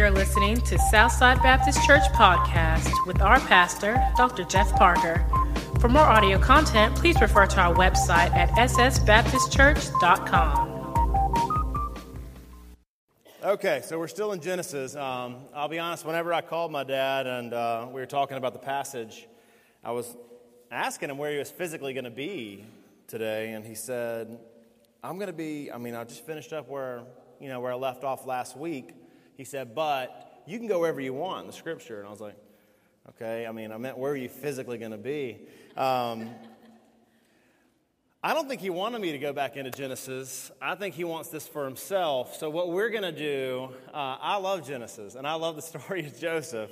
You're listening to Southside Baptist Church podcast with our pastor, Dr. Jeff Parker. For more audio content, please refer to our website at ssbaptistchurch.com. Okay, so we're still in Genesis. Um, I'll be honest, whenever I called my dad and uh, we were talking about the passage, I was asking him where he was physically going to be today, and he said, I'm going to be, I mean, I just finished up where, you know, where I left off last week. He said, but you can go wherever you want in the scripture. And I was like, okay, I mean, I meant where are you physically going to be? Um, I don't think he wanted me to go back into Genesis. I think he wants this for himself. So, what we're going to do, uh, I love Genesis and I love the story of Joseph.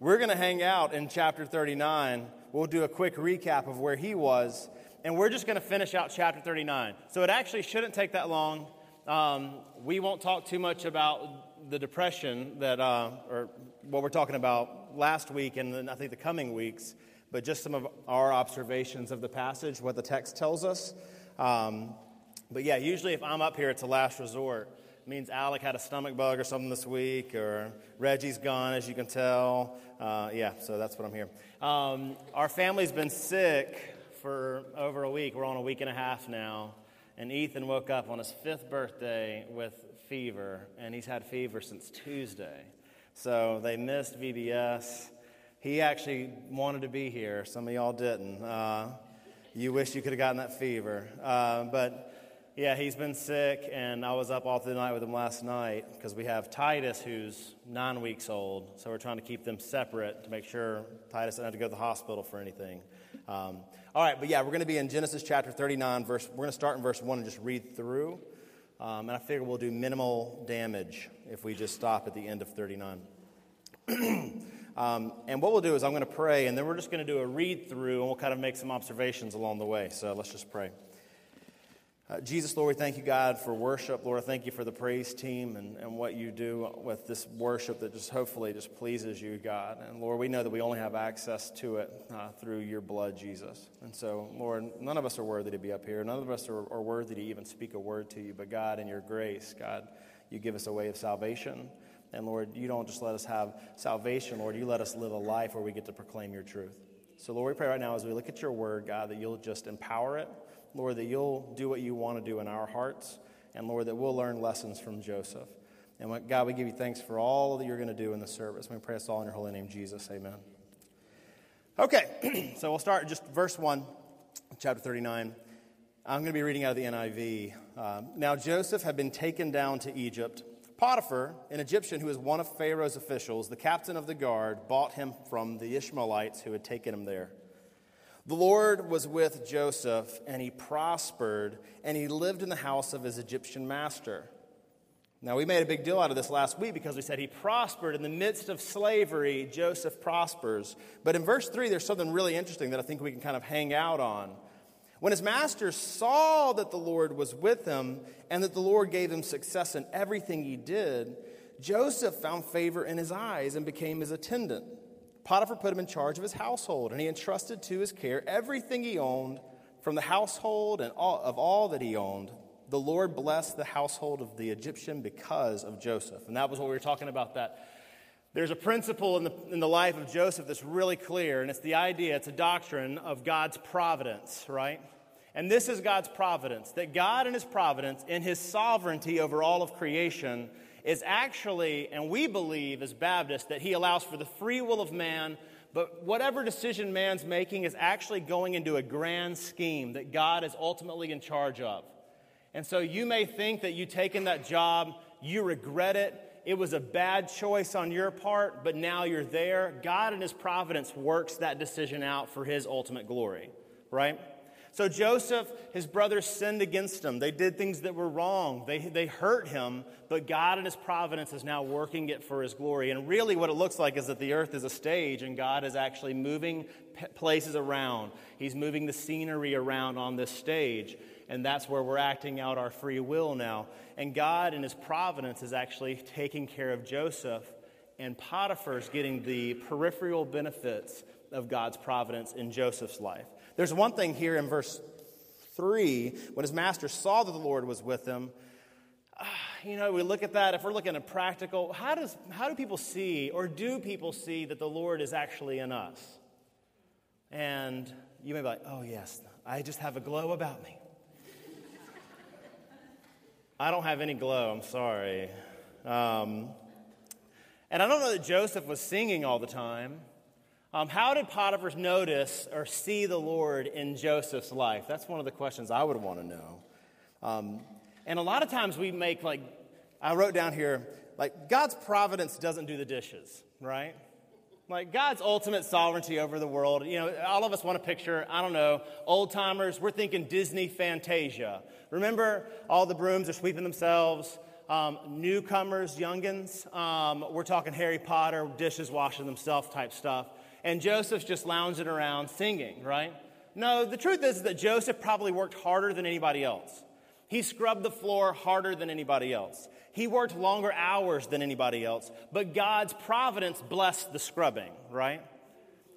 We're going to hang out in chapter 39. We'll do a quick recap of where he was, and we're just going to finish out chapter 39. So, it actually shouldn't take that long. Um, we won't talk too much about the depression that, uh, or what we're talking about last week and then I think the coming weeks but just some of our observations of the passage, what the text tells us. Um, but yeah, usually if I'm up here, it's a last resort. It means Alec had a stomach bug or something this week, or Reggie's gone, as you can tell. Uh, yeah, so that's what I'm here. Um, our family's been sick for over a week. We're on a week and a half now. And Ethan woke up on his fifth birthday with fever, and he's had fever since Tuesday. So they missed VBS. He actually wanted to be here. Some of y'all didn't. Uh, you wish you could have gotten that fever. Uh, but yeah, he's been sick, and I was up all through the night with him last night because we have Titus, who's nine weeks old. So we're trying to keep them separate to make sure Titus doesn't have to go to the hospital for anything. Um, all right, but yeah, we're going to be in Genesis chapter 39, verse. We're going to start in verse 1 and just read through. Um, and I figure we'll do minimal damage if we just stop at the end of 39. Um, and what we'll do is I'm going to pray, and then we're just going to do a read through, and we'll kind of make some observations along the way. So let's just pray. Uh, Jesus, Lord, we thank you, God, for worship. Lord, I thank you for the praise team and, and what you do with this worship that just hopefully just pleases you, God. And Lord, we know that we only have access to it uh, through your blood, Jesus. And so, Lord, none of us are worthy to be up here. None of us are, are worthy to even speak a word to you. But God, in your grace, God, you give us a way of salvation. And Lord, you don't just let us have salvation, Lord, you let us live a life where we get to proclaim your truth. So, Lord, we pray right now as we look at your word, God, that you'll just empower it. Lord, that you'll do what you want to do in our hearts. And Lord, that we'll learn lessons from Joseph. And God, we give you thanks for all that you're going to do in the service. We pray us all in your holy name, Jesus. Amen. Okay, so we'll start just verse 1, chapter 39. I'm going to be reading out of the NIV. Uh, now, Joseph had been taken down to Egypt Potiphar, an Egyptian who was one of Pharaoh's officials, the captain of the guard, bought him from the Ishmaelites who had taken him there. The Lord was with Joseph, and he prospered, and he lived in the house of his Egyptian master. Now, we made a big deal out of this last week because we said he prospered in the midst of slavery. Joseph prospers. But in verse 3, there's something really interesting that I think we can kind of hang out on. When his master saw that the Lord was with him and that the Lord gave him success in everything he did, Joseph found favor in his eyes and became his attendant. Potiphar put him in charge of his household, and he entrusted to his care everything he owned from the household and all, of all that he owned. The Lord blessed the household of the Egyptian because of Joseph. And that was what we were talking about that there's a principle in the, in the life of Joseph that's really clear, and it's the idea, it's a doctrine of God's providence, right? And this is God's providence that God, in His providence, in His sovereignty over all of creation, is actually, and we believe as Baptists, that He allows for the free will of man, but whatever decision man's making is actually going into a grand scheme that God is ultimately in charge of. And so you may think that you taken that job, you regret it, it was a bad choice on your part, but now you're there. God in His providence works that decision out for His ultimate glory, right? So Joseph, his brothers sinned against him. They did things that were wrong. They, they hurt him, but God in his providence is now working it for his glory. And really, what it looks like is that the earth is a stage, and God is actually moving places around. He's moving the scenery around on this stage and that's where we're acting out our free will now. And God, in His providence, is actually taking care of Joseph, and Potiphar's getting the peripheral benefits of God's providence in Joseph's life. There's one thing here in verse 3 when his master saw that the Lord was with him. you know, we look at that, if we're looking at practical, how, does, how do people see, or do people see that the Lord is actually in us? And you may be like, oh, yes, I just have a glow about me. I don't have any glow, I'm sorry. Um, and I don't know that Joseph was singing all the time. Um, how did Potiphar notice or see the Lord in Joseph's life? That's one of the questions I would want to know. Um, and a lot of times we make, like, I wrote down here, like, God's providence doesn't do the dishes, right? Like God's ultimate sovereignty over the world. You know, all of us want a picture, I don't know, old timers, we're thinking Disney Fantasia. Remember, all the brooms are sweeping themselves. Um, newcomers, youngins, um, we're talking Harry Potter, dishes washing themselves type stuff. And Joseph's just lounging around singing, right? No, the truth is that Joseph probably worked harder than anybody else. He scrubbed the floor harder than anybody else. He worked longer hours than anybody else, but God's providence blessed the scrubbing, right?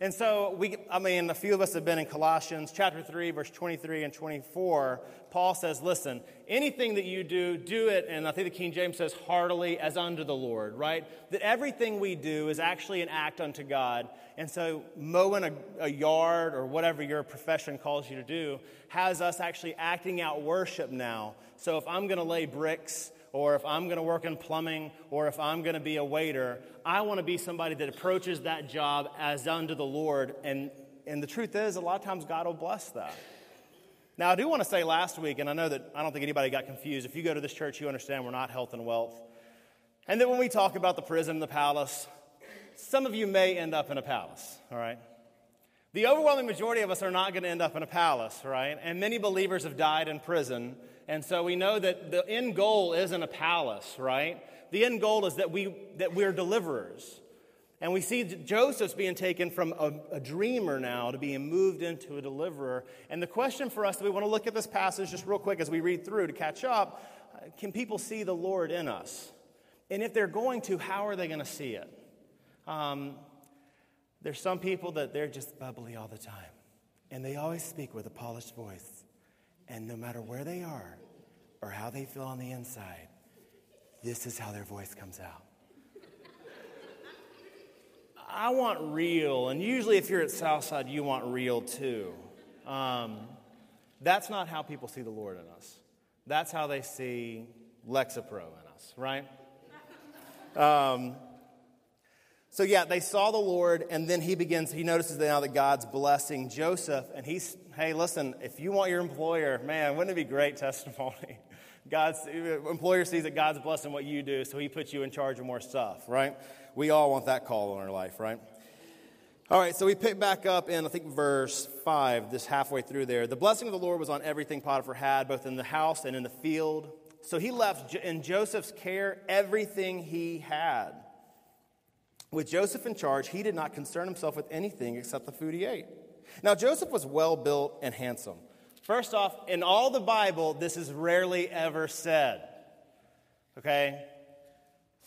And so we I mean a few of us have been in Colossians chapter 3 verse 23 and 24. Paul says, "Listen, anything that you do, do it and I think the King James says heartily as unto the Lord, right? That everything we do is actually an act unto God. And so mowing a, a yard or whatever your profession calls you to do has us actually acting out worship now. So if I'm going to lay bricks or if I'm going to work in plumbing, or if I'm going to be a waiter, I want to be somebody that approaches that job as unto the Lord. And, and the truth is, a lot of times God will bless that. Now, I do want to say last week, and I know that I don't think anybody got confused. If you go to this church, you understand we're not health and wealth. And then when we talk about the prison and the palace, some of you may end up in a palace, all right? The overwhelming majority of us are not going to end up in a palace, right? And many believers have died in prison and so we know that the end goal isn't a palace, right? The end goal is that, we, that we're deliverers. And we see Joseph's being taken from a, a, dreamer now to being moved into a deliverer. And the question for us that we want to look at this passage just real quick as we read through to catch up can people see the Lord in us? And if they're going to, how are they going to see it? Um, there's some people that they're just bubbly all the time, and they always speak with a polished voice. And no matter where they are or how they feel on the inside, this is how their voice comes out. I want real, and usually if you're at Southside, you want real too. Um, that's not how people see the Lord in us. That's how they see Lexapro in us, right? Um, so, yeah, they saw the Lord, and then he begins, he notices now that God's blessing Joseph, and he's, hey, listen, if you want your employer, man, wouldn't it be great testimony? God's employer sees that God's blessing what you do, so he puts you in charge of more stuff, right? We all want that call in our life, right? All right, so we pick back up in, I think, verse 5, this halfway through there. The blessing of the Lord was on everything Potiphar had, both in the house and in the field. So he left in Joseph's care everything he had. With Joseph in charge, he did not concern himself with anything except the food he ate. Now, Joseph was well built and handsome. First off, in all the Bible, this is rarely ever said. Okay?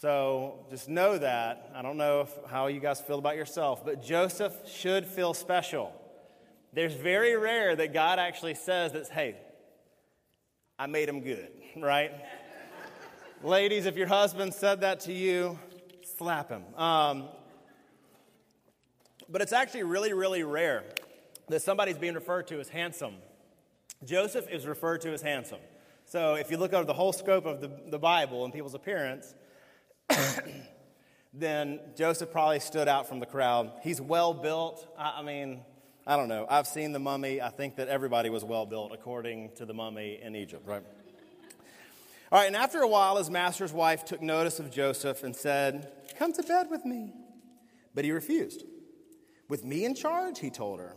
So just know that. I don't know if, how you guys feel about yourself, but Joseph should feel special. There's very rare that God actually says that, hey, I made him good, right? Ladies, if your husband said that to you, slap him. Um, but it's actually really, really rare that somebody's being referred to as handsome. Joseph is referred to as handsome. So if you look over the whole scope of the, the Bible and people's appearance, then Joseph probably stood out from the crowd. He's well built. I, I mean, I don't know. I've seen the mummy. I think that everybody was well built according to the mummy in Egypt, right? All right, and after a while, his master's wife took notice of Joseph and said, Come to bed with me. But he refused. With me in charge, he told her,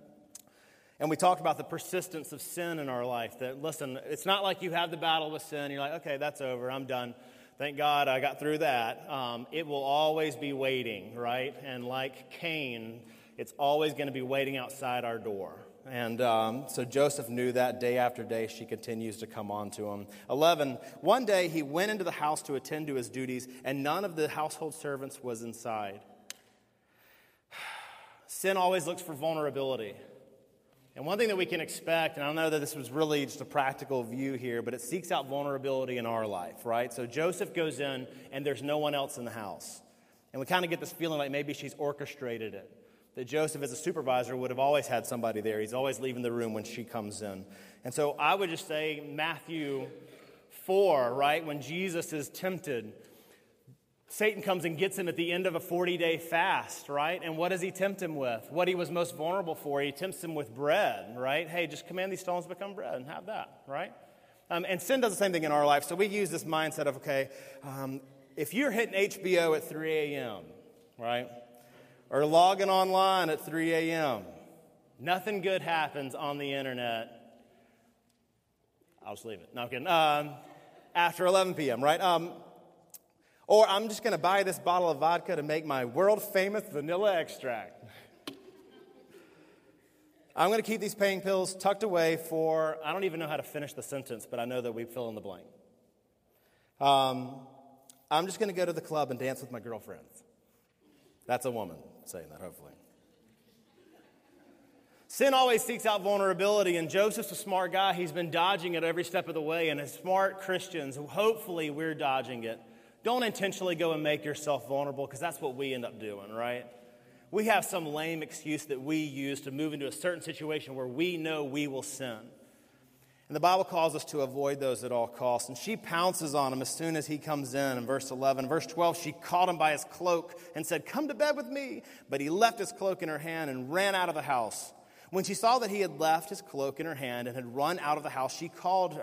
And we talked about the persistence of sin in our life. That, listen, it's not like you have the battle with sin. You're like, okay, that's over. I'm done. Thank God I got through that. Um, it will always be waiting, right? And like Cain, it's always going to be waiting outside our door. And um, so Joseph knew that day after day she continues to come on to him. 11, one day he went into the house to attend to his duties, and none of the household servants was inside. Sin always looks for vulnerability. And one thing that we can expect, and I know that this was really just a practical view here, but it seeks out vulnerability in our life, right? So Joseph goes in, and there's no one else in the house. And we kind of get this feeling like maybe she's orchestrated it. That Joseph, as a supervisor, would have always had somebody there. He's always leaving the room when she comes in. And so I would just say, Matthew 4, right? When Jesus is tempted, Satan comes and gets him at the end of a 40 day fast, right? And what does he tempt him with? What he was most vulnerable for, he tempts him with bread, right? Hey, just command these stones to become bread and have that, right? Um, and sin does the same thing in our life. So we use this mindset of, okay, um, if you're hitting HBO at 3 a.m., right? or logging online at 3 a.m. Nothing good happens on the internet. I'll just leave it. No, I'm kidding. Um, after 11 p.m., right? Or I'm just going to buy this bottle of vodka to make my world famous vanilla extract. I'm going to keep these pain pills tucked away for, I don't even know how to finish the sentence, but I know that we fill in the blank. Um, I'm just going to go to the club and dance with my girlfriends. That's a woman saying that, hopefully. Sin always seeks out vulnerability, and Joseph's a smart guy. He's been dodging it every step of the way, and as smart Christians, hopefully we're dodging it. Don't intentionally go and make yourself vulnerable because that's what we end up doing, right? We have some lame excuse that we use to move into a certain situation where we know we will sin. And the Bible calls us to avoid those at all costs. And she pounces on him as soon as he comes in. In verse 11, verse 12, she caught him by his cloak and said, Come to bed with me. But he left his cloak in her hand and ran out of the house. When she saw that he had left his cloak in her hand and had run out of the house, she called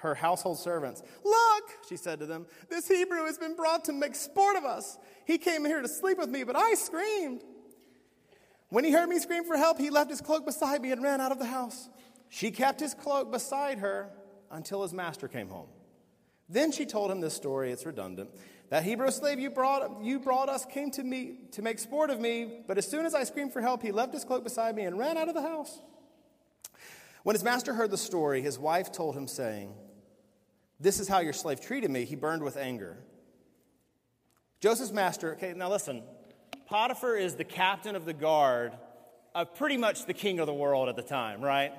her household servants. Look, she said to them, this Hebrew has been brought to make sport of us. He came here to sleep with me, but I screamed. When he heard me scream for help, he left his cloak beside me and ran out of the house. She kept his cloak beside her until his master came home. Then she told him this story, it's redundant. That Hebrew slave you brought, you brought us came to me to make sport of me, but as soon as I screamed for help, he left his cloak beside me and ran out of the house. When his master heard the story, his wife told him, saying, This is how your slave treated me. He burned with anger. Joseph's master, okay, now listen, Potiphar is the captain of the guard of pretty much the king of the world at the time, right?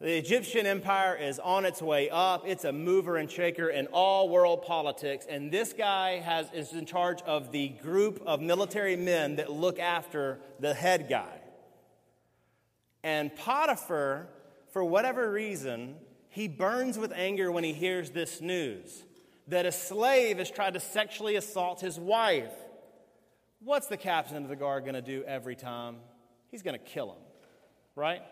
The Egyptian empire is on its way up. It's a mover and shaker in all world politics. And this guy has, is in charge of the group of military men that look after the head guy. And Potiphar, for whatever reason, he burns with anger when he hears this news that a slave has tried to sexually assault his wife. What's the captain of the guard going to do every time? He's going to kill him, right?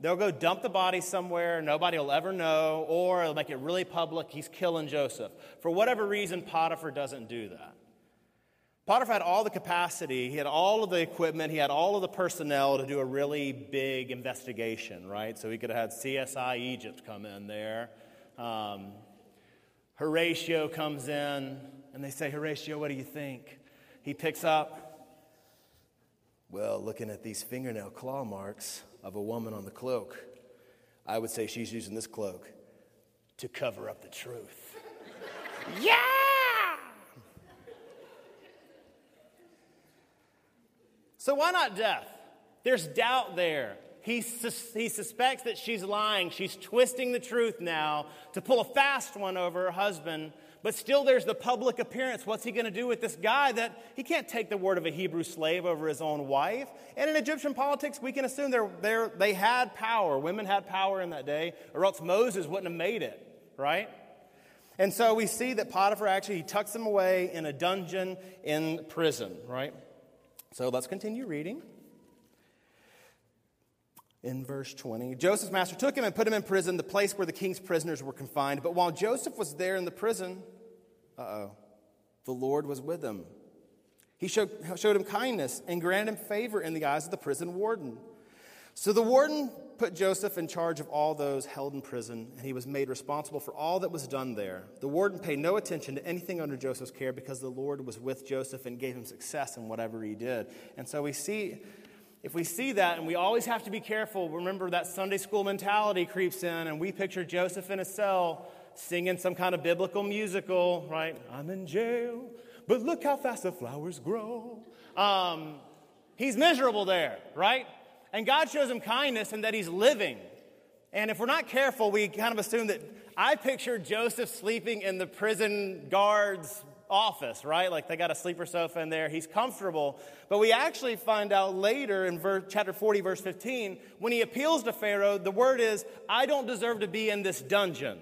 They'll go dump the body somewhere, nobody will ever know, or they'll make it really public, he's killing Joseph. For whatever reason, Potiphar doesn't do that. Potiphar had all the capacity, he had all of the equipment, he had all of the personnel to do a really big investigation, right? So he could have had CSI Egypt come in there. Um, Horatio comes in, and they say, Horatio, what do you think? He picks up, well, looking at these fingernail claw marks, of a woman on the cloak, I would say she's using this cloak to cover up the truth. yeah! So why not death? There's doubt there. He, sus- he suspects that she's lying. She's twisting the truth now to pull a fast one over her husband but still, there's the public appearance. What's he going to do with this guy that he can't take the word of a Hebrew slave over his own wife? And in Egyptian politics, we can assume they're, they're, they had power. Women had power in that day, or else Moses wouldn't have made it, right? And so we see that Potiphar actually he tucks him away in a dungeon in prison, right? So let's continue reading in verse 20. Joseph's master took him and put him in prison, the place where the king's prisoners were confined. But while Joseph was there in the prison, uh oh, the Lord was with him. He showed, showed him kindness and granted him favor in the eyes of the prison warden. So the warden put Joseph in charge of all those held in prison, and he was made responsible for all that was done there. The warden paid no attention to anything under Joseph's care because the Lord was with Joseph and gave him success in whatever he did. And so we see if we see that, and we always have to be careful, remember that Sunday school mentality creeps in, and we picture Joseph in a cell singing some kind of biblical musical, right? I'm in jail, but look how fast the flowers grow. Um, he's miserable there, right? And God shows him kindness and that he's living. And if we're not careful, we kind of assume that I picture Joseph sleeping in the prison guard's office, right? Like they got a sleeper sofa in there. He's comfortable. But we actually find out later in verse, chapter 40, verse 15, when he appeals to Pharaoh, the word is, I don't deserve to be in this dungeon.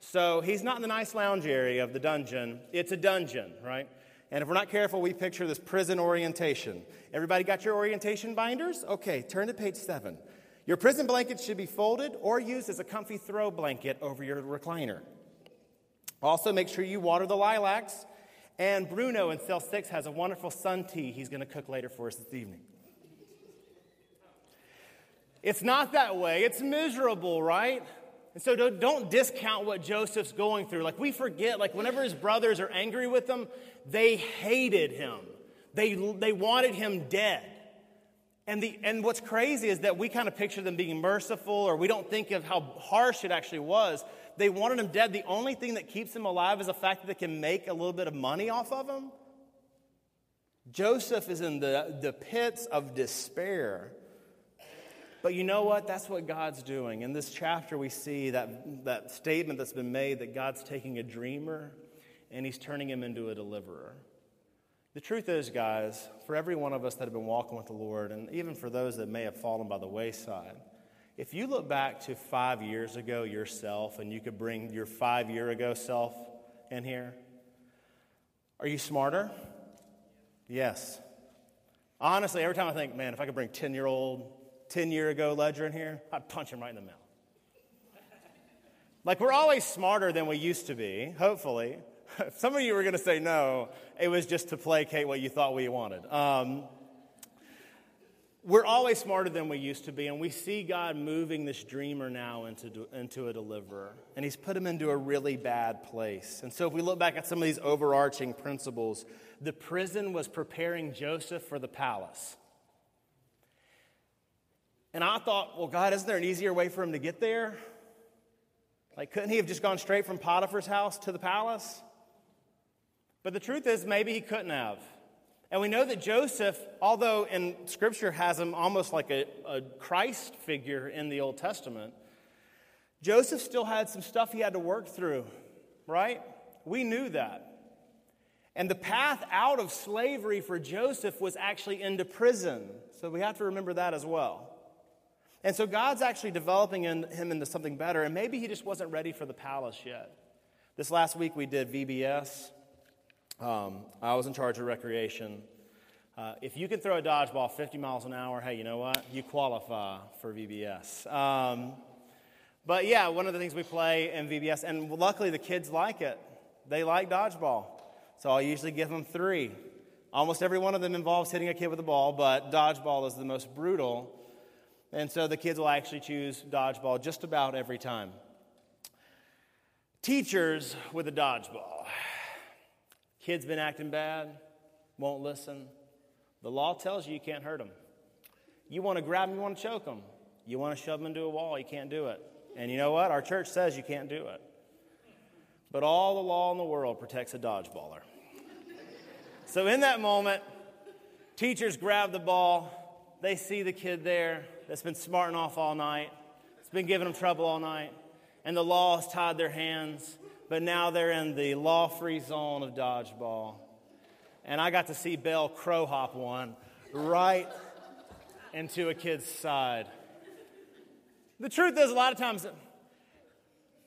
So he's not in the nice lounge area of the dungeon. It's a dungeon, right? And if we're not careful, we picture this prison orientation. Everybody got your orientation binders? Okay, turn to page seven. Your prison blanket should be folded or used as a comfy throw blanket over your recliner. Also, make sure you water the lilacs. And Bruno in cell six has a wonderful sun tea he's going to cook later for us this evening. It's not that way. It's miserable, right? And so don't, don't, discount what Joseph's going through. Like we forget, like whenever his brothers are angry with him, they hated him. They, they wanted him dead. And, the, and what's crazy is that we kind of picture them being merciful or we don't think of how harsh it actually was. They wanted him dead. The only thing that keeps him alive is the fact that they can make a little bit of money off of him. Joseph is in the, the pits of despair. But you know what? That's what God's doing. In this chapter, we see that, that statement that's been made that God's taking a dreamer and he's turning him into a deliverer. The truth is, guys, for every one of us that have been walking with the Lord, and even for those that may have fallen by the wayside, if you look back to five years ago yourself and you could bring your five year ago self in here, are you smarter? Yes. Honestly, every time I think, man, if I could bring 10 year old 10 year ago ledger in here, I'd punch him right in the mouth. like, we're always smarter than we used to be, hopefully. Some of you were going to say no, it was just to placate what you thought we wanted. Um, we're always smarter than we used to be, and we see God moving this dreamer now into, into a deliverer. And He's put him into a really bad place. And so, if we look back at some of these overarching principles, the prison was preparing Joseph for the palace. And I thought, well, God, isn't there an easier way for him to get there? Like, couldn't he have just gone straight from Potiphar's house to the palace? But the truth is, maybe he couldn't have. And we know that Joseph, although in Scripture has him almost like a, a Christ figure in the Old Testament, Joseph still had some stuff he had to work through, right? We knew that. And the path out of slavery for Joseph was actually into prison. So we have to remember that as well. And so God's actually developing in, him into something better, and maybe he just wasn't ready for the palace yet. This last week we did VBS. Um, I was in charge of recreation. Uh, if you can throw a dodgeball 50 miles an hour, hey, you know what? You qualify for VBS. Um, but yeah, one of the things we play in VBS, and luckily the kids like it. They like dodgeball. So I usually give them three. Almost every one of them involves hitting a kid with a ball, but dodgeball is the most brutal. And so the kids will actually choose dodgeball just about every time. Teachers with a dodgeball. Kids been acting bad, won't listen. The law tells you you can't hurt them. You want to grab them, you want to choke them. You want to shove them into a wall, you can't do it. And you know what? Our church says you can't do it. But all the law in the world protects a dodgeballer. so in that moment, teachers grab the ball, they see the kid there, that's been smarting off all night. It's been giving them trouble all night. And the law has tied their hands, but now they're in the law free zone of dodgeball. And I got to see Bell crow hop one right into a kid's side. The truth is, a lot of times,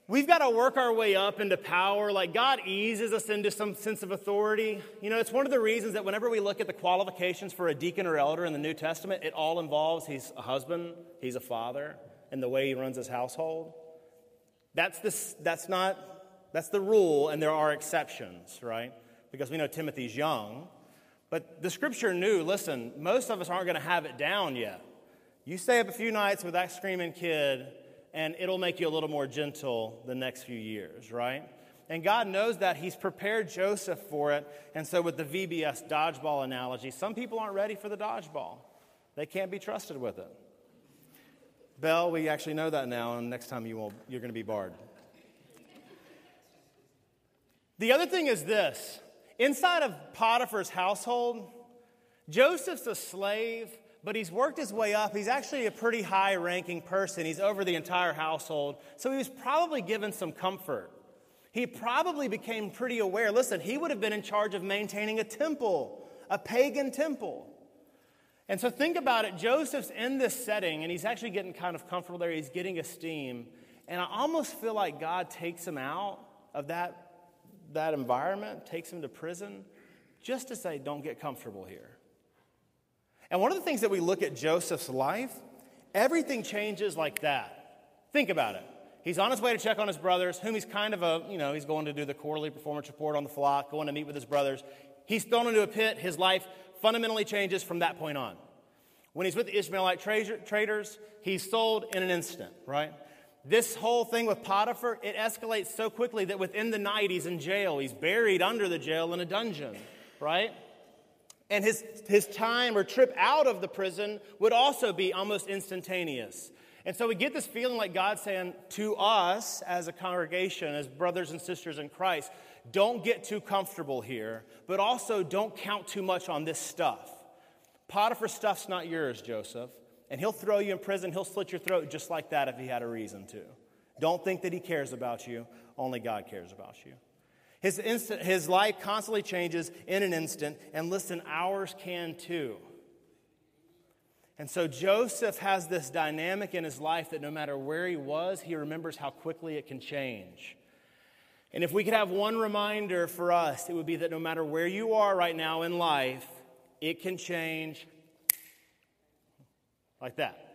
We've got to work our way up into power. Like God eases us into some sense of authority. You know, it's one of the reasons that whenever we look at the qualifications for a deacon or elder in the New Testament, it all involves he's a husband, he's a father, and the way he runs his household. That's, the, that's not, that's the rule, and there are exceptions, right? Because we know Timothy's young. But the scripture knew listen, most of us aren't going to have it down yet. You stay up a few nights with that screaming kid, and it'll make you a little more gentle the next few years, right? And God knows that. He's prepared Joseph for it. And so, with the VBS dodgeball analogy, some people aren't ready for the dodgeball. They can't be trusted with it. Bell, we actually know that now, and next time you will, you're going to be barred. The other thing is this inside of Potiphar's household, Joseph's a slave, but he's worked his way up. He's actually a pretty high ranking person. He's over the entire household. So he was probably given some comfort. He probably became pretty aware. Listen, he would have been in charge of maintaining a temple, a pagan temple. And so think about it Joseph's in this setting, and he's actually getting kind of comfortable there. He's getting esteem. And I almost feel like God takes him out of that, that environment, takes him to prison, just to say, don't get comfortable here. And one of the things that we look at Joseph's life, everything changes like that. Think about it. He's on his way to check on his brothers, whom he's kind of a, you know, he's going to do the quarterly performance report on the flock, going to meet with his brothers. He's thrown into a pit. His life fundamentally changes from that point on. When he's with the Ishmaelite traders, he's sold in an instant, right? This whole thing with Potiphar, it escalates so quickly that within the night he's in jail. He's buried under the jail in a dungeon, right? And his, his time or trip out of the prison would also be almost instantaneous. And so we get this feeling like God saying to us as a congregation, as brothers and sisters in Christ, don't get too comfortable here, but also don't count too much on this stuff. Potiphar's stuff's not yours, Joseph. And he'll throw you in prison, he'll slit your throat just like that if he had a reason to. Don't think that he cares about you, only God cares about you. His, instant, his life constantly changes in an instant, and listen, ours can too. And so Joseph has this dynamic in his life that no matter where he was, he remembers how quickly it can change. And if we could have one reminder for us, it would be that no matter where you are right now in life, it can change like that.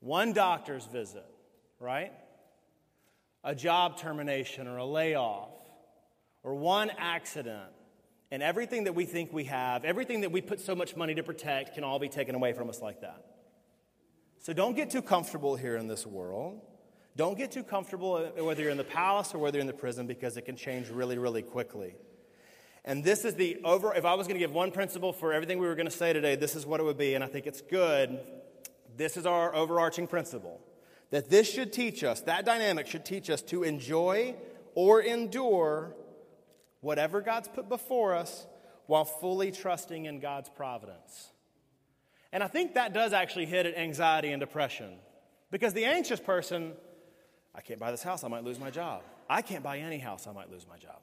One doctor's visit, right? A job termination or a layoff, or one accident and everything that we think we have, everything that we put so much money to protect, can all be taken away from us like that. So don't get too comfortable here in this world. Don't get too comfortable uh, whether you're in the palace or whether you're in the prison because it can change really, really quickly. And this is the over, if I was going to give one principle for everything we were going to say today, this is what it would be, and I think it's good. This is our overarching principle that this should teach us, that dynamic should teach us to enjoy or endure whatever God's put before us while fully trusting in God's providence. And I think that does actually hit at anxiety and depression. Because the anxious person, I can't buy this house, I might lose my job. I can't buy any house, I might lose my job.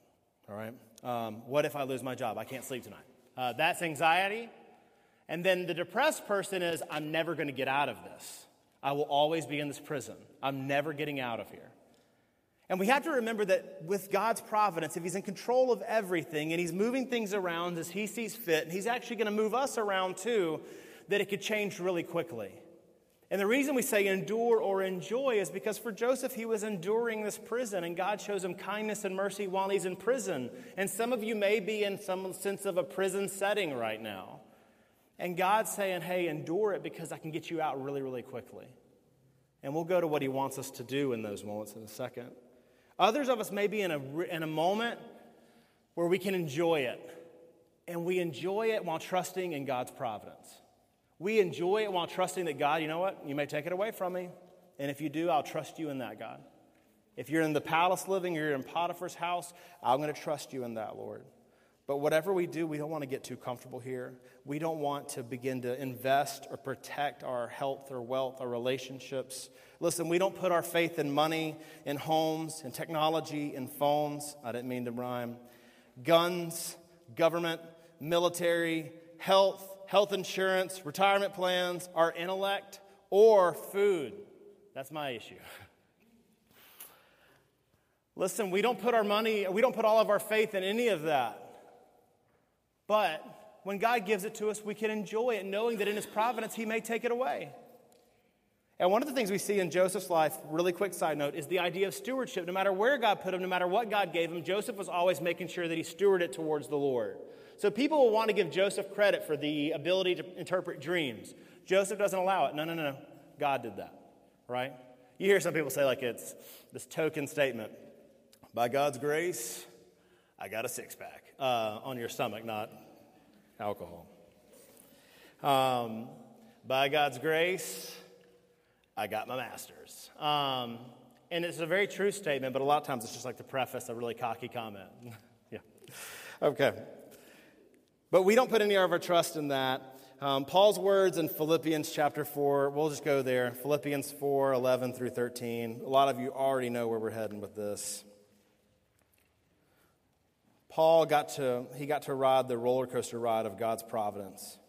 All right? Um, what if I lose my job? I can't sleep tonight. Uh, that's anxiety. And then the depressed person is, I'm never going to get out of this. I will always be in this prison. I'm never getting out of here. And we have to remember that with God's providence, if He's in control of everything and He's moving things around as He sees fit, and He's actually going to move us around too, that it could change really quickly. And the reason we say endure or enjoy is because for Joseph, he was enduring this prison, and God shows him kindness and mercy while he's in prison. And some of you may be in some sense of a prison setting right now. And God's saying, hey, endure it because I can get you out really, really quickly. And we'll go to what he wants us to do in those moments in a second. Others of us may be in a, in a moment where we can enjoy it. And we enjoy it while trusting in God's providence. We enjoy it while trusting that God, you know what? You may take it away from me. And if you do, I'll trust you in that, God. If you're in the palace living, you're in Potiphar's house, I'm going to trust you in that, Lord. But whatever we do, we don't want to get too comfortable here. We don't want to begin to invest or protect our health or wealth or relationships. Listen, we don't put our faith in money, in homes, in technology, in phones. I didn't mean to rhyme. Guns, government, military, health, health insurance, retirement plans, our intellect, or food. That's my issue. Listen, we don't put our money, we don't put all of our faith in any of that. But when God gives it to us, we can enjoy it, knowing that in His providence, He may take it away. And one of the things we see in Joseph's life, really quick side note, is the idea of stewardship. No matter where God put him, no matter what God gave him, Joseph was always making sure that he stewarded it towards the Lord. So people will want to give Joseph credit for the ability to interpret dreams. Joseph doesn't allow it. No, no, no, no. God did that, right? You hear some people say, like, it's this token statement by God's grace, I got a six pack uh, on your stomach, not alcohol. Um, by God's grace, I got my master's. Um, and it's a very true statement, but a lot of times it's just like the preface a really cocky comment. yeah. Okay. But we don't put any of our trust in that. Um, Paul's words in Philippians chapter 4, we'll just go there. Philippians 4 11 through 13. A lot of you already know where we're heading with this. Paul got to, he got to ride the roller coaster ride of God's providence.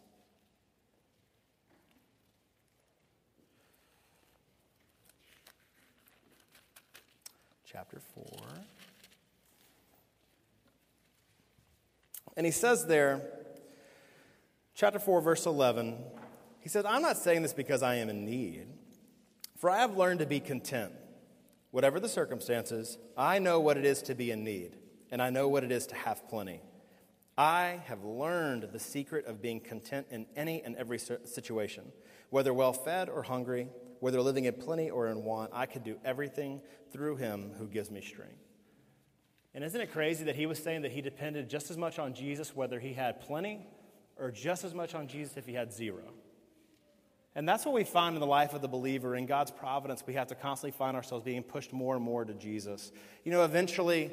Chapter 4. And he says there, chapter 4, verse 11, he says, I'm not saying this because I am in need, for I have learned to be content. Whatever the circumstances, I know what it is to be in need and I know what it is to have plenty. I have learned the secret of being content in any and every situation. Whether well fed or hungry, whether living in plenty or in want, I can do everything through him who gives me strength. And isn't it crazy that he was saying that he depended just as much on Jesus whether he had plenty or just as much on Jesus if he had zero? And that's what we find in the life of the believer. In God's providence, we have to constantly find ourselves being pushed more and more to Jesus. You know, eventually,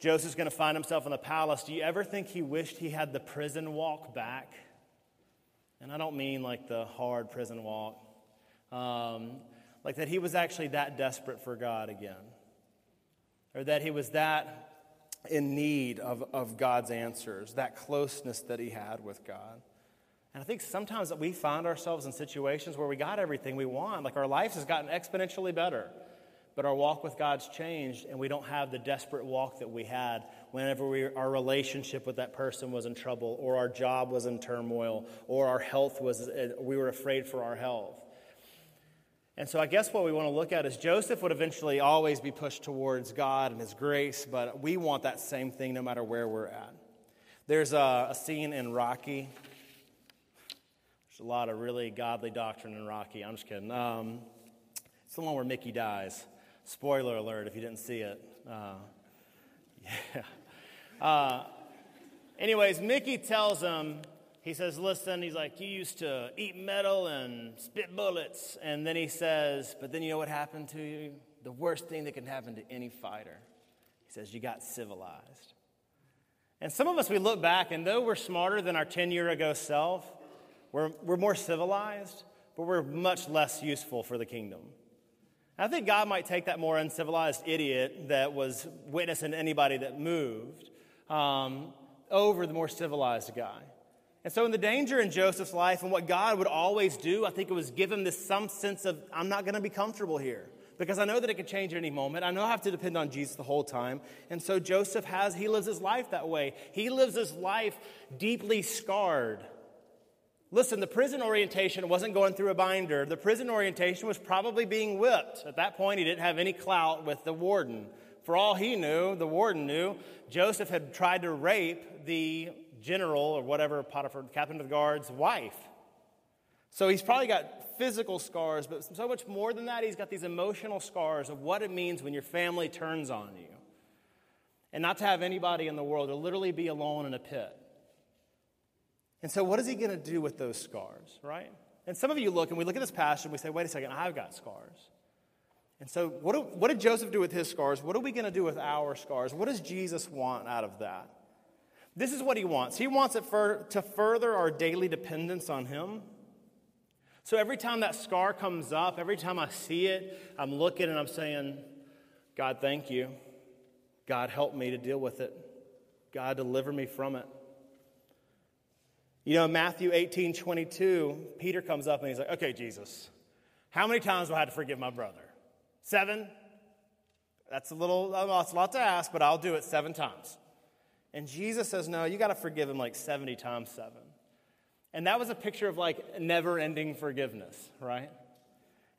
Joseph's going to find himself in the palace. Do you ever think he wished he had the prison walk back? And I don't mean like the hard prison walk, um, like that he was actually that desperate for God again, or that he was that in need of, of God's answers, that closeness that he had with God. And I think sometimes that we find ourselves in situations where we got everything we want, like our life has gotten exponentially better but our walk with God's changed, and we don't have the desperate walk that we had whenever we, our relationship with that person was in trouble, or our job was in turmoil, or our health was, uh, we were afraid for our health. And so I guess what we want to look at is Joseph would eventually always be pushed towards God and his grace, but we want that same thing no matter where we're at. There's a, a scene in Rocky. There's a lot of really godly doctrine in Rocky. I'm just kidding. Um, it's the one where Mickey dies. Spoiler alert if you didn't see it. Uh, yeah. Uh, anyways, Mickey tells him, he says, Listen, he's like, You used to eat metal and spit bullets. And then he says, But then you know what happened to you? The worst thing that can happen to any fighter. He says, You got civilized. And some of us, we look back, and though we're smarter than our 10 year ago self, we're, we're more civilized, but we're much less useful for the kingdom. I think God might take that more uncivilized idiot that was witnessing anybody that moved um, over the more civilized guy. And so, in the danger in Joseph's life and what God would always do, I think it was give him this some sense of, I'm not going to be comfortable here because I know that it could change at any moment. I know I have to depend on Jesus the whole time. And so, Joseph has, he lives his life that way. He lives his life deeply scarred Listen, the prison orientation wasn't going through a binder. The prison orientation was probably being whipped. At that point, he didn't have any clout with the warden. For all he knew, the warden knew, Joseph had tried to rape the general or whatever, Potiphar, captain of the guard's wife. So he's probably got physical scars, but so much more than that, he's got these emotional scars of what it means when your family turns on you. And not to have anybody in the world, to literally be alone in a pit. And so, what is he going to do with those scars, right? And some of you look and we look at this passage and we say, wait a second, I've got scars. And so, what, do, what did Joseph do with his scars? What are we going to do with our scars? What does Jesus want out of that? This is what he wants. He wants it for, to further our daily dependence on him. So every time that scar comes up, every time I see it, I'm looking and I'm saying, God, thank you. God, help me to deal with it. God, deliver me from it. You know, Matthew 18 22, Peter comes up and he's like, okay, Jesus, how many times do I have to forgive my brother? Seven? That's a little, that's a lot to ask, but I'll do it seven times. And Jesus says, no, you got to forgive him like 70 times seven. And that was a picture of like never ending forgiveness, right?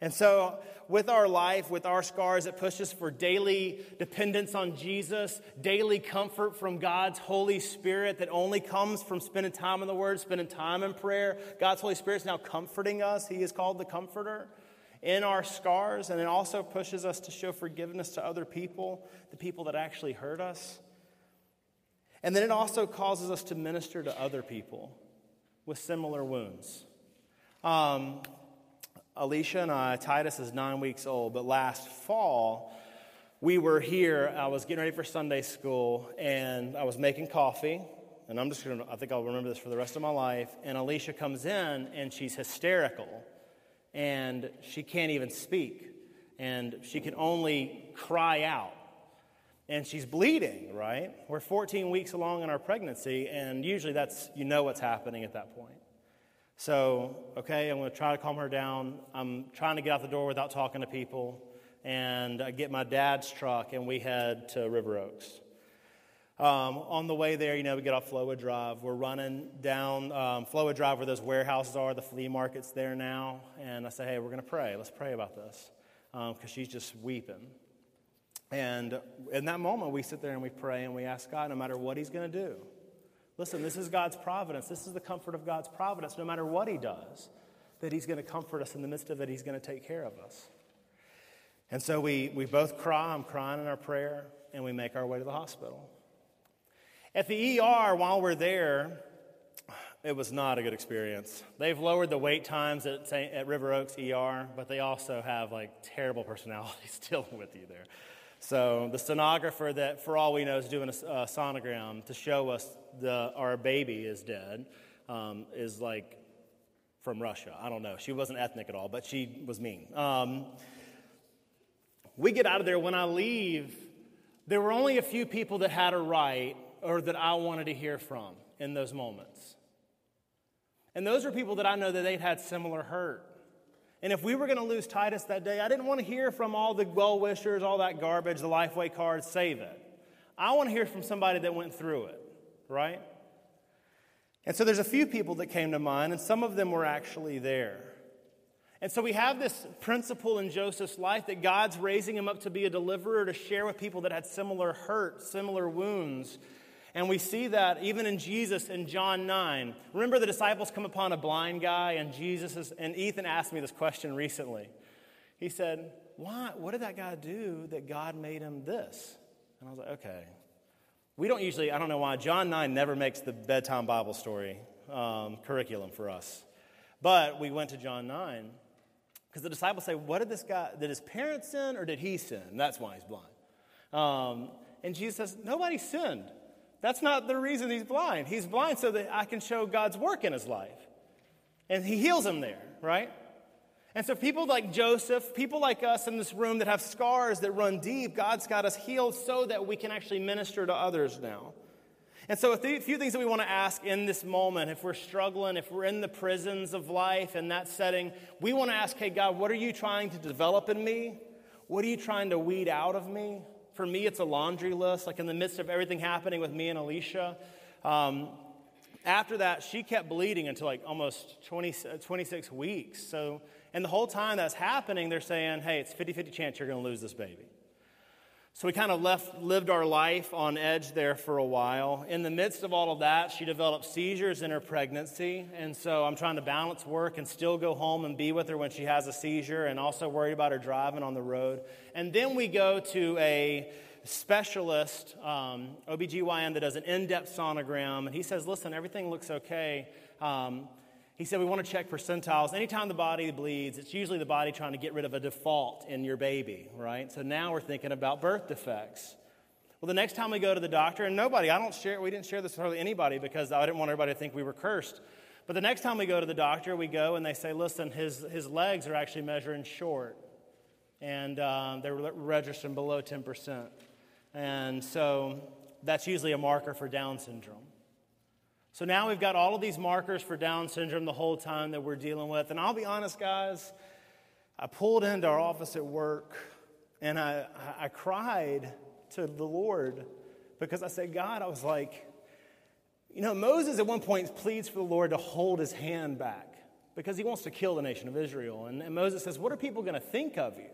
And so, with our life, with our scars, it pushes for daily dependence on Jesus, daily comfort from God's Holy Spirit that only comes from spending time in the Word, spending time in prayer. God's Holy Spirit is now comforting us. He is called the Comforter in our scars. And it also pushes us to show forgiveness to other people, the people that actually hurt us. And then it also causes us to minister to other people with similar wounds. Um, Alicia and I, Titus is nine weeks old, but last fall, we were here. I was getting ready for Sunday school, and I was making coffee. And I'm just going to, I think I'll remember this for the rest of my life. And Alicia comes in, and she's hysterical, and she can't even speak, and she can only cry out. And she's bleeding, right? We're 14 weeks along in our pregnancy, and usually that's, you know what's happening at that point. So, okay, I'm going to try to calm her down. I'm trying to get out the door without talking to people. And I get my dad's truck, and we head to River Oaks. Um, on the way there, you know, we get off Flowood Drive. We're running down um, Flowood Drive where those warehouses are, the flea market's there now. And I say, hey, we're going to pray. Let's pray about this. Because um, she's just weeping. And in that moment, we sit there and we pray and we ask God, no matter what He's going to do, Listen, this is God's providence. This is the comfort of God's providence. No matter what He does, that He's going to comfort us in the midst of it, He's going to take care of us. And so we, we both cry. I'm crying in our prayer, and we make our way to the hospital. At the ER, while we're there, it was not a good experience. They've lowered the wait times at, at River Oaks ER, but they also have like terrible personalities dealing with you there. So the sonographer that, for all we know, is doing a, a sonogram to show us the, our baby is dead um, is like from Russia. I don't know. She wasn't ethnic at all, but she was mean. Um, we get out of there. When I leave, there were only a few people that had a right or that I wanted to hear from in those moments. And those were people that I know that they'd had similar hurt. And if we were going to lose Titus that day, I didn't want to hear from all the well wishers, all that garbage, the Lifeway cards, save it. I want to hear from somebody that went through it, right? And so there's a few people that came to mind, and some of them were actually there. And so we have this principle in Joseph's life that God's raising him up to be a deliverer to share with people that had similar hurt, similar wounds, and we see that even in Jesus in John 9. Remember, the disciples come upon a blind guy, and Jesus is, and Ethan asked me this question recently. He said, Why, What did that guy do that God made him this? And I was like, Okay. We don't usually, I don't know why, John 9 never makes the bedtime Bible story um, curriculum for us. But we went to John 9 because the disciples say, What did this guy, did his parents sin or did he sin? That's why he's blind. Um, and Jesus says, Nobody sinned. That's not the reason he's blind. He's blind so that I can show God's work in his life. And he heals him there, right? And so, people like Joseph, people like us in this room that have scars that run deep, God's got us healed so that we can actually minister to others now. And so, a few things that we want to ask in this moment, if we're struggling, if we're in the prisons of life in that setting, we want to ask, hey, God, what are you trying to develop in me? What are you trying to weed out of me? For me, it's a laundry list, like in the midst of everything happening with me and Alicia. Um, after that, she kept bleeding until like almost 20, 26 weeks. So, and the whole time that's happening, they're saying, hey, it's 50 50 chance you're going to lose this baby. So we kind of left, lived our life on edge there for a while. In the midst of all of that, she developed seizures in her pregnancy. And so I'm trying to balance work and still go home and be with her when she has a seizure and also worried about her driving on the road. And then we go to a specialist, um, OBGYN, that does an in depth sonogram. And he says, listen, everything looks okay. Um, he said, We want to check percentiles. Anytime the body bleeds, it's usually the body trying to get rid of a default in your baby, right? So now we're thinking about birth defects. Well, the next time we go to the doctor, and nobody, I don't share, we didn't share this with hardly anybody because I didn't want everybody to think we were cursed. But the next time we go to the doctor, we go and they say, Listen, his, his legs are actually measuring short. And um, they're registering below 10%. And so that's usually a marker for Down syndrome. So now we've got all of these markers for Down syndrome the whole time that we're dealing with. And I'll be honest, guys, I pulled into our office at work and I, I cried to the Lord because I said, God, I was like, you know, Moses at one point pleads for the Lord to hold his hand back because he wants to kill the nation of Israel. And, and Moses says, What are people going to think of you?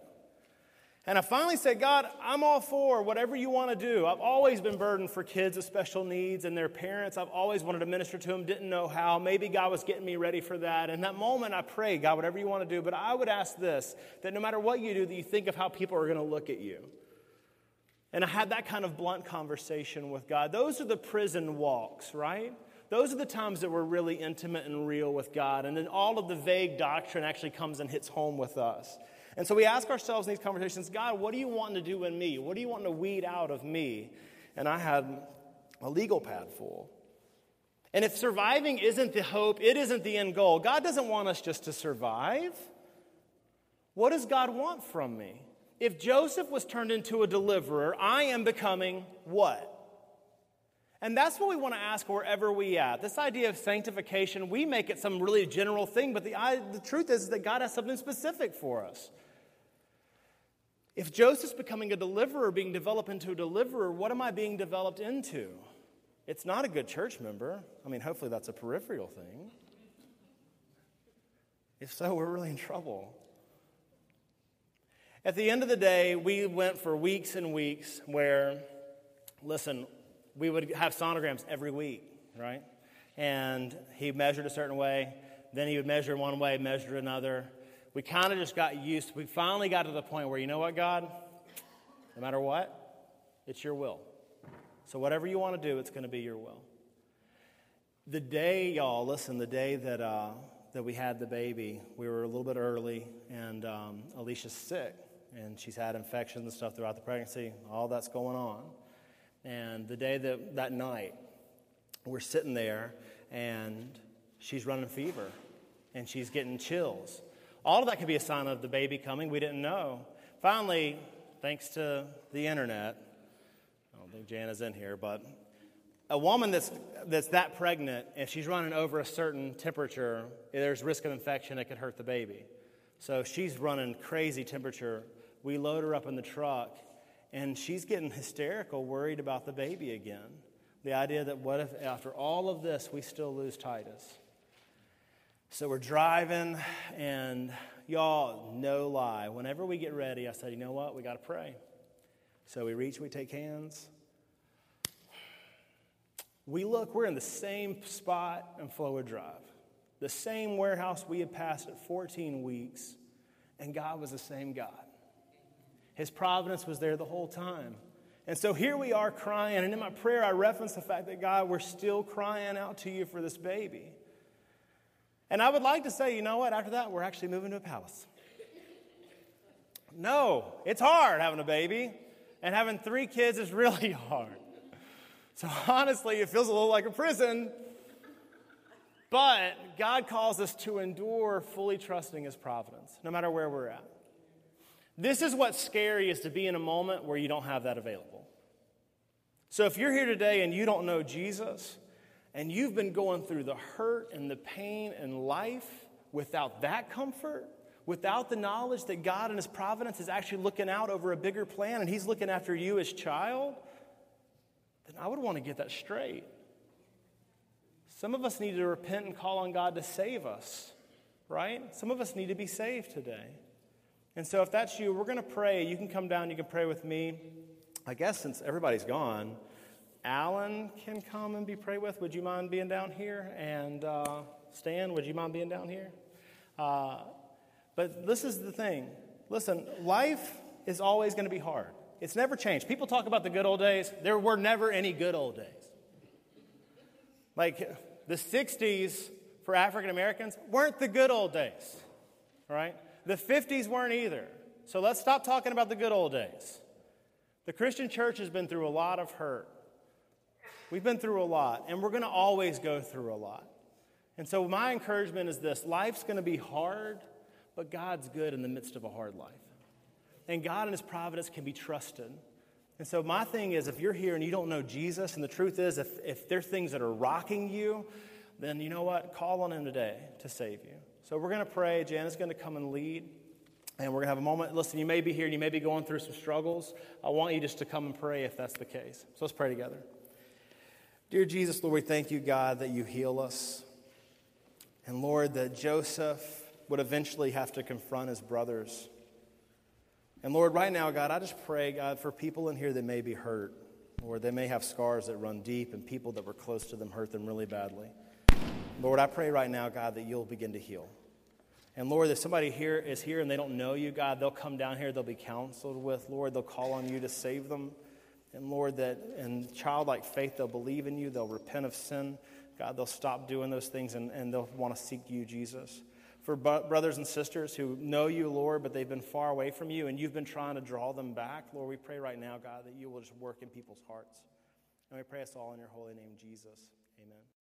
And I finally said, God, I'm all for whatever you want to do. I've always been burdened for kids with special needs and their parents. I've always wanted to minister to them, didn't know how. Maybe God was getting me ready for that. And that moment, I prayed, God, whatever you want to do. But I would ask this that no matter what you do, that you think of how people are going to look at you. And I had that kind of blunt conversation with God. Those are the prison walks, right? Those are the times that we're really intimate and real with God. And then all of the vague doctrine actually comes and hits home with us. And so we ask ourselves in these conversations God, what do you want to do in me? What do you want to weed out of me? And I had a legal pad full. And if surviving isn't the hope, it isn't the end goal. God doesn't want us just to survive. What does God want from me? If Joseph was turned into a deliverer, I am becoming what? And that's what we want to ask wherever we at. This idea of sanctification, we make it some really general thing, but the, the truth is that God has something specific for us. If Joseph's becoming a deliverer, being developed into a deliverer, what am I being developed into? It's not a good church member. I mean, hopefully that's a peripheral thing. If so, we're really in trouble. At the end of the day, we went for weeks and weeks where, listen, we would have sonograms every week, right? And he measured a certain way, then he would measure one way, measure another. We kind of just got used. We finally got to the point where, you know what, God? No matter what, it's your will. So whatever you want to do, it's going to be your will. The day, y'all, listen, the day that, uh, that we had the baby, we were a little bit early, and um, Alicia's sick, and she's had infections and stuff throughout the pregnancy. All that's going on. And the day that, that night, we're sitting there and she's running fever and she's getting chills. All of that could be a sign of the baby coming. We didn't know. Finally, thanks to the internet, I don't think Jana's in here, but a woman that's, that's that pregnant, if she's running over a certain temperature, there's risk of infection that could hurt the baby. So she's running crazy temperature. We load her up in the truck and she's getting hysterical, worried about the baby again. The idea that what if after all of this we still lose Titus? So we're driving, and y'all, no lie, whenever we get ready, I said, you know what? We got to pray. So we reach, we take hands. We look, we're in the same spot in Flowood Drive, the same warehouse we had passed at 14 weeks, and God was the same God. His providence was there the whole time. And so here we are crying. And in my prayer, I reference the fact that God, we're still crying out to you for this baby. And I would like to say, you know what? After that, we're actually moving to a palace. No, it's hard having a baby, and having three kids is really hard. So honestly, it feels a little like a prison. But God calls us to endure fully trusting His providence, no matter where we're at. This is what's scary is to be in a moment where you don't have that available. So if you're here today and you don't know Jesus, and you've been going through the hurt and the pain and life without that comfort, without the knowledge that God and His providence is actually looking out over a bigger plan and He's looking after you as child, then I would want to get that straight. Some of us need to repent and call on God to save us, right? Some of us need to be saved today. And so, if that's you, we're going to pray. You can come down, you can pray with me. I guess since everybody's gone, Alan can come and be prayed with. Would you mind being down here? And uh, Stan, would you mind being down here? Uh, but this is the thing listen, life is always going to be hard, it's never changed. People talk about the good old days, there were never any good old days. Like the 60s for African Americans weren't the good old days, right? The 50s weren't either. So let's stop talking about the good old days. The Christian church has been through a lot of hurt. We've been through a lot, and we're going to always go through a lot. And so, my encouragement is this life's going to be hard, but God's good in the midst of a hard life. And God and His providence can be trusted. And so, my thing is if you're here and you don't know Jesus, and the truth is, if, if there's things that are rocking you, then you know what? Call on Him today to save you. So we're going to pray. Janet's going to come and lead. And we're going to have a moment. Listen, you may be here and you may be going through some struggles. I want you just to come and pray if that's the case. So let's pray together. Dear Jesus, Lord, we thank you, God, that you heal us. And Lord, that Joseph would eventually have to confront his brothers. And Lord, right now, God, I just pray, God, for people in here that may be hurt. Lord, they may have scars that run deep, and people that were close to them hurt them really badly. Lord, I pray right now, God, that you'll begin to heal. And Lord, if somebody here is here and they don't know you, God, they'll come down here, they'll be counseled with. Lord, they'll call on you to save them. And Lord, that in childlike faith, they'll believe in you, they'll repent of sin, God, they'll stop doing those things and, and they'll want to seek you, Jesus. For brothers and sisters who know you, Lord, but they've been far away from you and you've been trying to draw them back, Lord, we pray right now, God, that you will just work in people's hearts. And we pray us all in your holy name, Jesus. Amen.